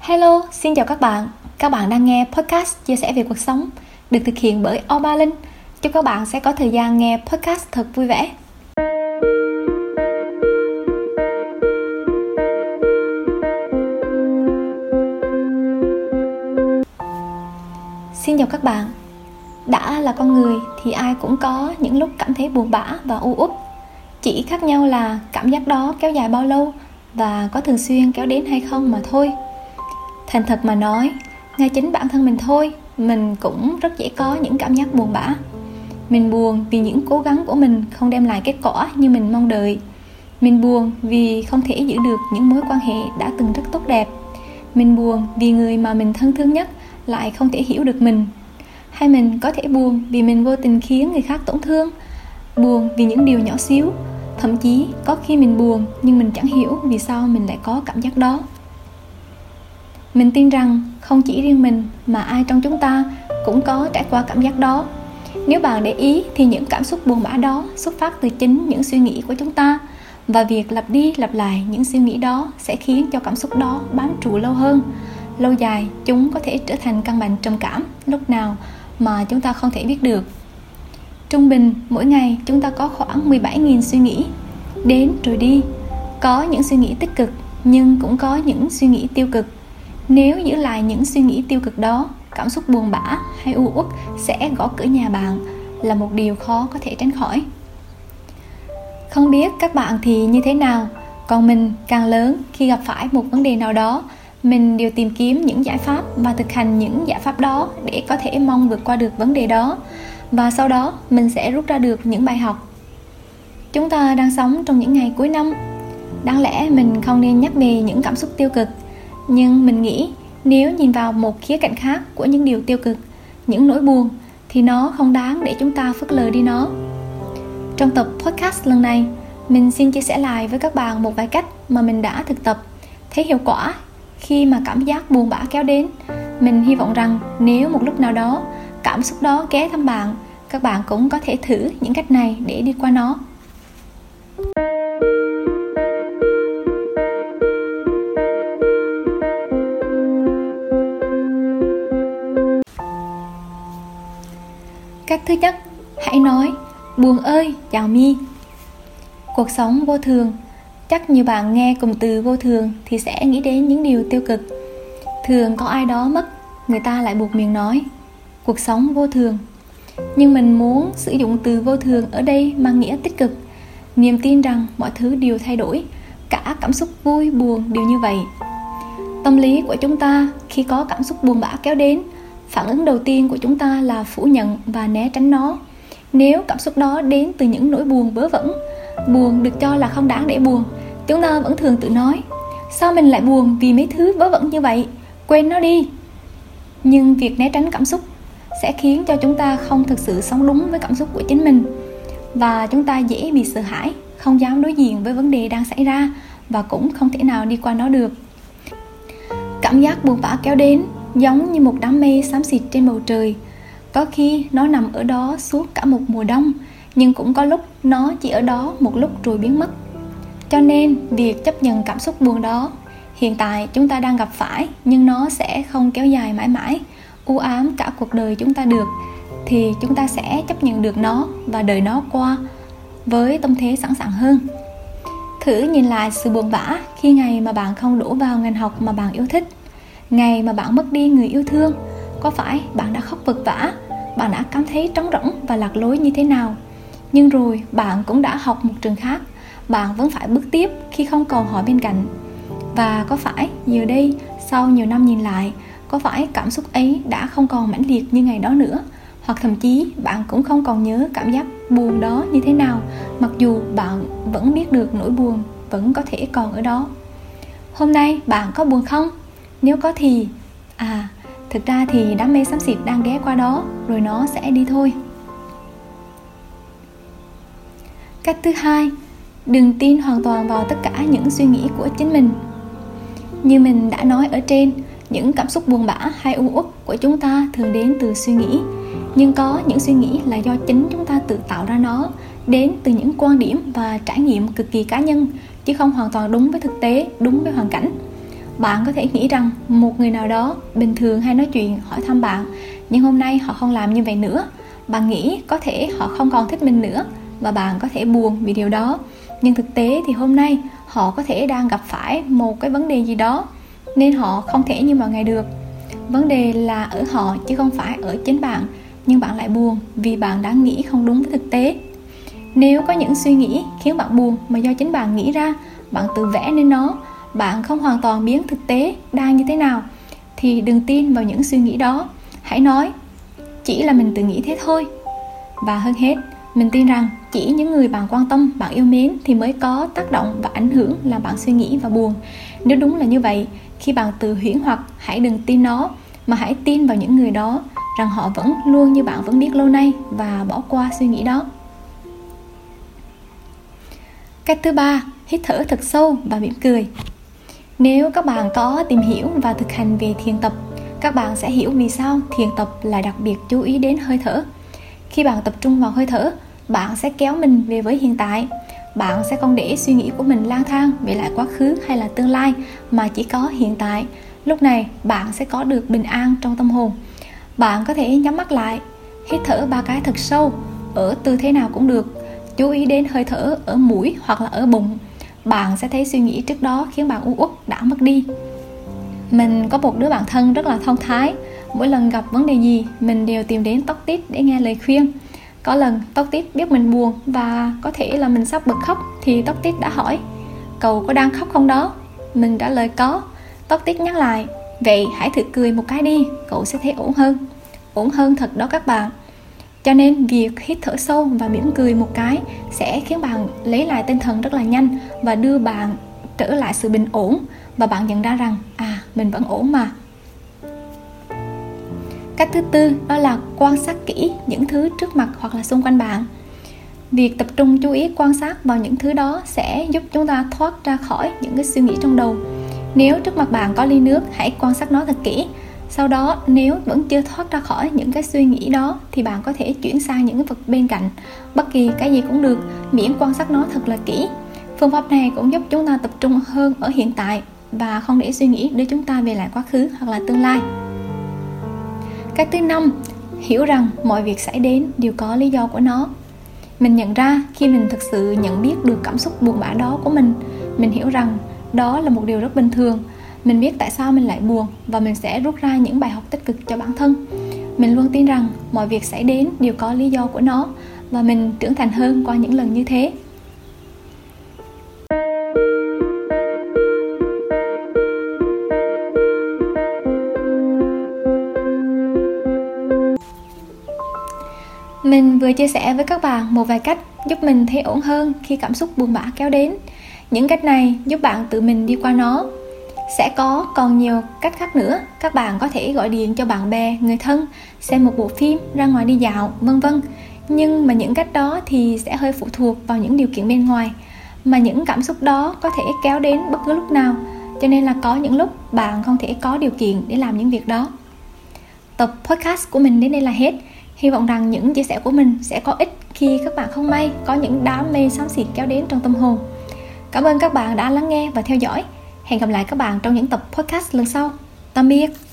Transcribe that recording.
Hello, xin chào các bạn. Các bạn đang nghe podcast chia sẻ về cuộc sống được thực hiện bởi Oba Linh. Chúc các bạn sẽ có thời gian nghe podcast thật vui vẻ. Xin chào các bạn. Đã là con người thì ai cũng có những lúc cảm thấy buồn bã và u uất. Chỉ khác nhau là cảm giác đó kéo dài bao lâu và có thường xuyên kéo đến hay không mà thôi thành thật mà nói, ngay chính bản thân mình thôi, mình cũng rất dễ có những cảm giác buồn bã. Mình buồn vì những cố gắng của mình không đem lại kết quả như mình mong đợi. Mình buồn vì không thể giữ được những mối quan hệ đã từng rất tốt đẹp. Mình buồn vì người mà mình thân thương nhất lại không thể hiểu được mình. Hay mình có thể buồn vì mình vô tình khiến người khác tổn thương, buồn vì những điều nhỏ xíu. Thậm chí có khi mình buồn nhưng mình chẳng hiểu vì sao mình lại có cảm giác đó mình tin rằng không chỉ riêng mình mà ai trong chúng ta cũng có trải qua cảm giác đó nếu bạn để ý thì những cảm xúc buồn bã đó xuất phát từ chính những suy nghĩ của chúng ta và việc lặp đi lặp lại những suy nghĩ đó sẽ khiến cho cảm xúc đó bám trụ lâu hơn lâu dài, chúng có thể trở thành căn bệnh trầm cảm lúc nào mà chúng ta không thể biết được Trung bình, mỗi ngày chúng ta có khoảng 17.000 suy nghĩ đến rồi đi. Có những suy nghĩ tích cực nhưng cũng có những suy nghĩ tiêu cực. Nếu giữ lại những suy nghĩ tiêu cực đó, cảm xúc buồn bã hay u uất sẽ gõ cửa nhà bạn là một điều khó có thể tránh khỏi. Không biết các bạn thì như thế nào, còn mình càng lớn khi gặp phải một vấn đề nào đó mình đều tìm kiếm những giải pháp và thực hành những giải pháp đó để có thể mong vượt qua được vấn đề đó và sau đó mình sẽ rút ra được những bài học chúng ta đang sống trong những ngày cuối năm đáng lẽ mình không nên nhắc về những cảm xúc tiêu cực nhưng mình nghĩ nếu nhìn vào một khía cạnh khác của những điều tiêu cực, những nỗi buồn, thì nó không đáng để chúng ta phớt lờ đi nó. Trong tập podcast lần này, mình xin chia sẻ lại với các bạn một vài cách mà mình đã thực tập. Thấy hiệu quả khi mà cảm giác buồn bã kéo đến, mình hy vọng rằng nếu một lúc nào đó cảm xúc đó ghé thăm bạn, các bạn cũng có thể thử những cách này để đi qua nó. Cách thứ nhất, hãy nói, buồn ơi, chào mi. Cuộc sống vô thường, chắc nhiều bạn nghe cụm từ vô thường thì sẽ nghĩ đến những điều tiêu cực. Thường có ai đó mất, người ta lại buộc miệng nói. Cuộc sống vô thường. Nhưng mình muốn sử dụng từ vô thường ở đây mang nghĩa tích cực. Niềm tin rằng mọi thứ đều thay đổi, cả cảm xúc vui buồn đều như vậy. Tâm lý của chúng ta khi có cảm xúc buồn bã kéo đến phản ứng đầu tiên của chúng ta là phủ nhận và né tránh nó. Nếu cảm xúc đó đến từ những nỗi buồn vớ vẩn, buồn được cho là không đáng để buồn, chúng ta vẫn thường tự nói, sao mình lại buồn vì mấy thứ vớ vẩn như vậy? Quên nó đi. Nhưng việc né tránh cảm xúc sẽ khiến cho chúng ta không thực sự sống đúng với cảm xúc của chính mình và chúng ta dễ bị sợ hãi, không dám đối diện với vấn đề đang xảy ra và cũng không thể nào đi qua nó được. Cảm giác buồn bã kéo đến giống như một đám mây xám xịt trên bầu trời. Có khi nó nằm ở đó suốt cả một mùa đông, nhưng cũng có lúc nó chỉ ở đó một lúc rồi biến mất. Cho nên, việc chấp nhận cảm xúc buồn đó, hiện tại chúng ta đang gặp phải, nhưng nó sẽ không kéo dài mãi mãi, u ám cả cuộc đời chúng ta được, thì chúng ta sẽ chấp nhận được nó và đợi nó qua với tâm thế sẵn sàng hơn. Thử nhìn lại sự buồn vã khi ngày mà bạn không đổ vào ngành học mà bạn yêu thích ngày mà bạn mất đi người yêu thương, có phải bạn đã khóc vật vã bạn đã cảm thấy trống rỗng và lạc lối như thế nào? Nhưng rồi bạn cũng đã học một trường khác, bạn vẫn phải bước tiếp khi không còn họ bên cạnh. Và có phải giờ đây, sau nhiều năm nhìn lại, có phải cảm xúc ấy đã không còn mãnh liệt như ngày đó nữa? Hoặc thậm chí bạn cũng không còn nhớ cảm giác buồn đó như thế nào, mặc dù bạn vẫn biết được nỗi buồn vẫn có thể còn ở đó. Hôm nay bạn có buồn không? Nếu có thì à thực ra thì đám mê xám xịt đang ghé qua đó, rồi nó sẽ đi thôi. Cách thứ hai, đừng tin hoàn toàn vào tất cả những suy nghĩ của chính mình. Như mình đã nói ở trên, những cảm xúc buồn bã hay u uất của chúng ta thường đến từ suy nghĩ. Nhưng có những suy nghĩ là do chính chúng ta tự tạo ra nó, đến từ những quan điểm và trải nghiệm cực kỳ cá nhân, chứ không hoàn toàn đúng với thực tế, đúng với hoàn cảnh bạn có thể nghĩ rằng một người nào đó bình thường hay nói chuyện, hỏi thăm bạn, nhưng hôm nay họ không làm như vậy nữa. Bạn nghĩ có thể họ không còn thích mình nữa và bạn có thể buồn vì điều đó. Nhưng thực tế thì hôm nay họ có thể đang gặp phải một cái vấn đề gì đó, nên họ không thể như mọi ngày được. Vấn đề là ở họ chứ không phải ở chính bạn, nhưng bạn lại buồn vì bạn đã nghĩ không đúng với thực tế. Nếu có những suy nghĩ khiến bạn buồn mà do chính bạn nghĩ ra, bạn tự vẽ nên nó bạn không hoàn toàn biến thực tế đang như thế nào, thì đừng tin vào những suy nghĩ đó. Hãy nói, chỉ là mình tự nghĩ thế thôi. Và hơn hết, mình tin rằng chỉ những người bạn quan tâm, bạn yêu mến thì mới có tác động và ảnh hưởng làm bạn suy nghĩ và buồn. Nếu đúng là như vậy, khi bạn tự huyễn hoặc, hãy đừng tin nó, mà hãy tin vào những người đó, rằng họ vẫn luôn như bạn vẫn biết lâu nay và bỏ qua suy nghĩ đó. Cách thứ ba, hít thở thật sâu và mỉm cười nếu các bạn có tìm hiểu và thực hành về thiền tập, các bạn sẽ hiểu vì sao thiền tập là đặc biệt chú ý đến hơi thở. Khi bạn tập trung vào hơi thở, bạn sẽ kéo mình về với hiện tại. Bạn sẽ không để suy nghĩ của mình lang thang về lại quá khứ hay là tương lai mà chỉ có hiện tại. Lúc này, bạn sẽ có được bình an trong tâm hồn. Bạn có thể nhắm mắt lại, hít thở ba cái thật sâu, ở tư thế nào cũng được. Chú ý đến hơi thở ở mũi hoặc là ở bụng bạn sẽ thấy suy nghĩ trước đó khiến bạn u uất, đã mất đi. Mình có một đứa bạn thân rất là thông thái. Mỗi lần gặp vấn đề gì, mình đều tìm đến tóc tít để nghe lời khuyên. Có lần, tóc tít biết mình buồn và có thể là mình sắp bật khóc thì tóc tít đã hỏi, cậu có đang khóc không đó? Mình trả lời, có. Tóc tít nhắc lại, vậy hãy thử cười một cái đi, cậu sẽ thấy ổn hơn. Ổn hơn thật đó các bạn cho nên việc hít thở sâu và mỉm cười một cái sẽ khiến bạn lấy lại tinh thần rất là nhanh và đưa bạn trở lại sự bình ổn. Và bạn nhận ra rằng à mình vẫn ổn mà. Cách thứ tư, đó là quan sát kỹ những thứ trước mặt hoặc là xung quanh bạn. Việc tập trung chú ý quan sát vào những thứ đó sẽ giúp chúng ta thoát ra khỏi những cái suy nghĩ trong đầu. Nếu trước mặt bạn có ly nước, hãy quan sát nó thật kỹ sau đó, nếu vẫn chưa thoát ra khỏi những cái suy nghĩ đó, thì bạn có thể chuyển sang những vật bên cạnh. Bất kỳ cái gì cũng được, miễn quan sát nó thật là kỹ. Phương pháp này cũng giúp chúng ta tập trung hơn ở hiện tại và không để suy nghĩ đưa chúng ta về lại quá khứ hoặc là tương lai. Cách thứ năm, hiểu rằng mọi việc xảy đến đều có lý do của nó. Mình nhận ra khi mình thực sự nhận biết được cảm xúc buồn bã đó của mình mình hiểu rằng đó là một điều rất bình thường mình biết tại sao mình lại buồn và mình sẽ rút ra những bài học tích cực cho bản thân mình luôn tin rằng mọi việc xảy đến đều có lý do của nó và mình trưởng thành hơn qua những lần như thế Mình vừa chia sẻ với các bạn một vài cách giúp mình thấy ổn hơn khi cảm xúc buồn bã kéo đến. Những cách này giúp bạn tự mình đi qua nó. Sẽ có còn nhiều cách khác nữa. Các bạn có thể gọi điện cho bạn bè, người thân, xem một bộ phim, ra ngoài đi dạo, vân vân. Nhưng mà những cách đó thì sẽ hơi phụ thuộc vào những điều kiện bên ngoài. Mà những cảm xúc đó có thể kéo đến bất cứ lúc nào. Cho nên là có những lúc bạn không thể có điều kiện để làm những việc đó. Tập podcast của mình đến đây là hết Hy vọng rằng những chia sẻ của mình sẽ có ích khi các bạn không may có những đám mê xám xịt kéo đến trong tâm hồn. Cảm ơn các bạn đã lắng nghe và theo dõi. Hẹn gặp lại các bạn trong những tập podcast lần sau. Tạm biệt!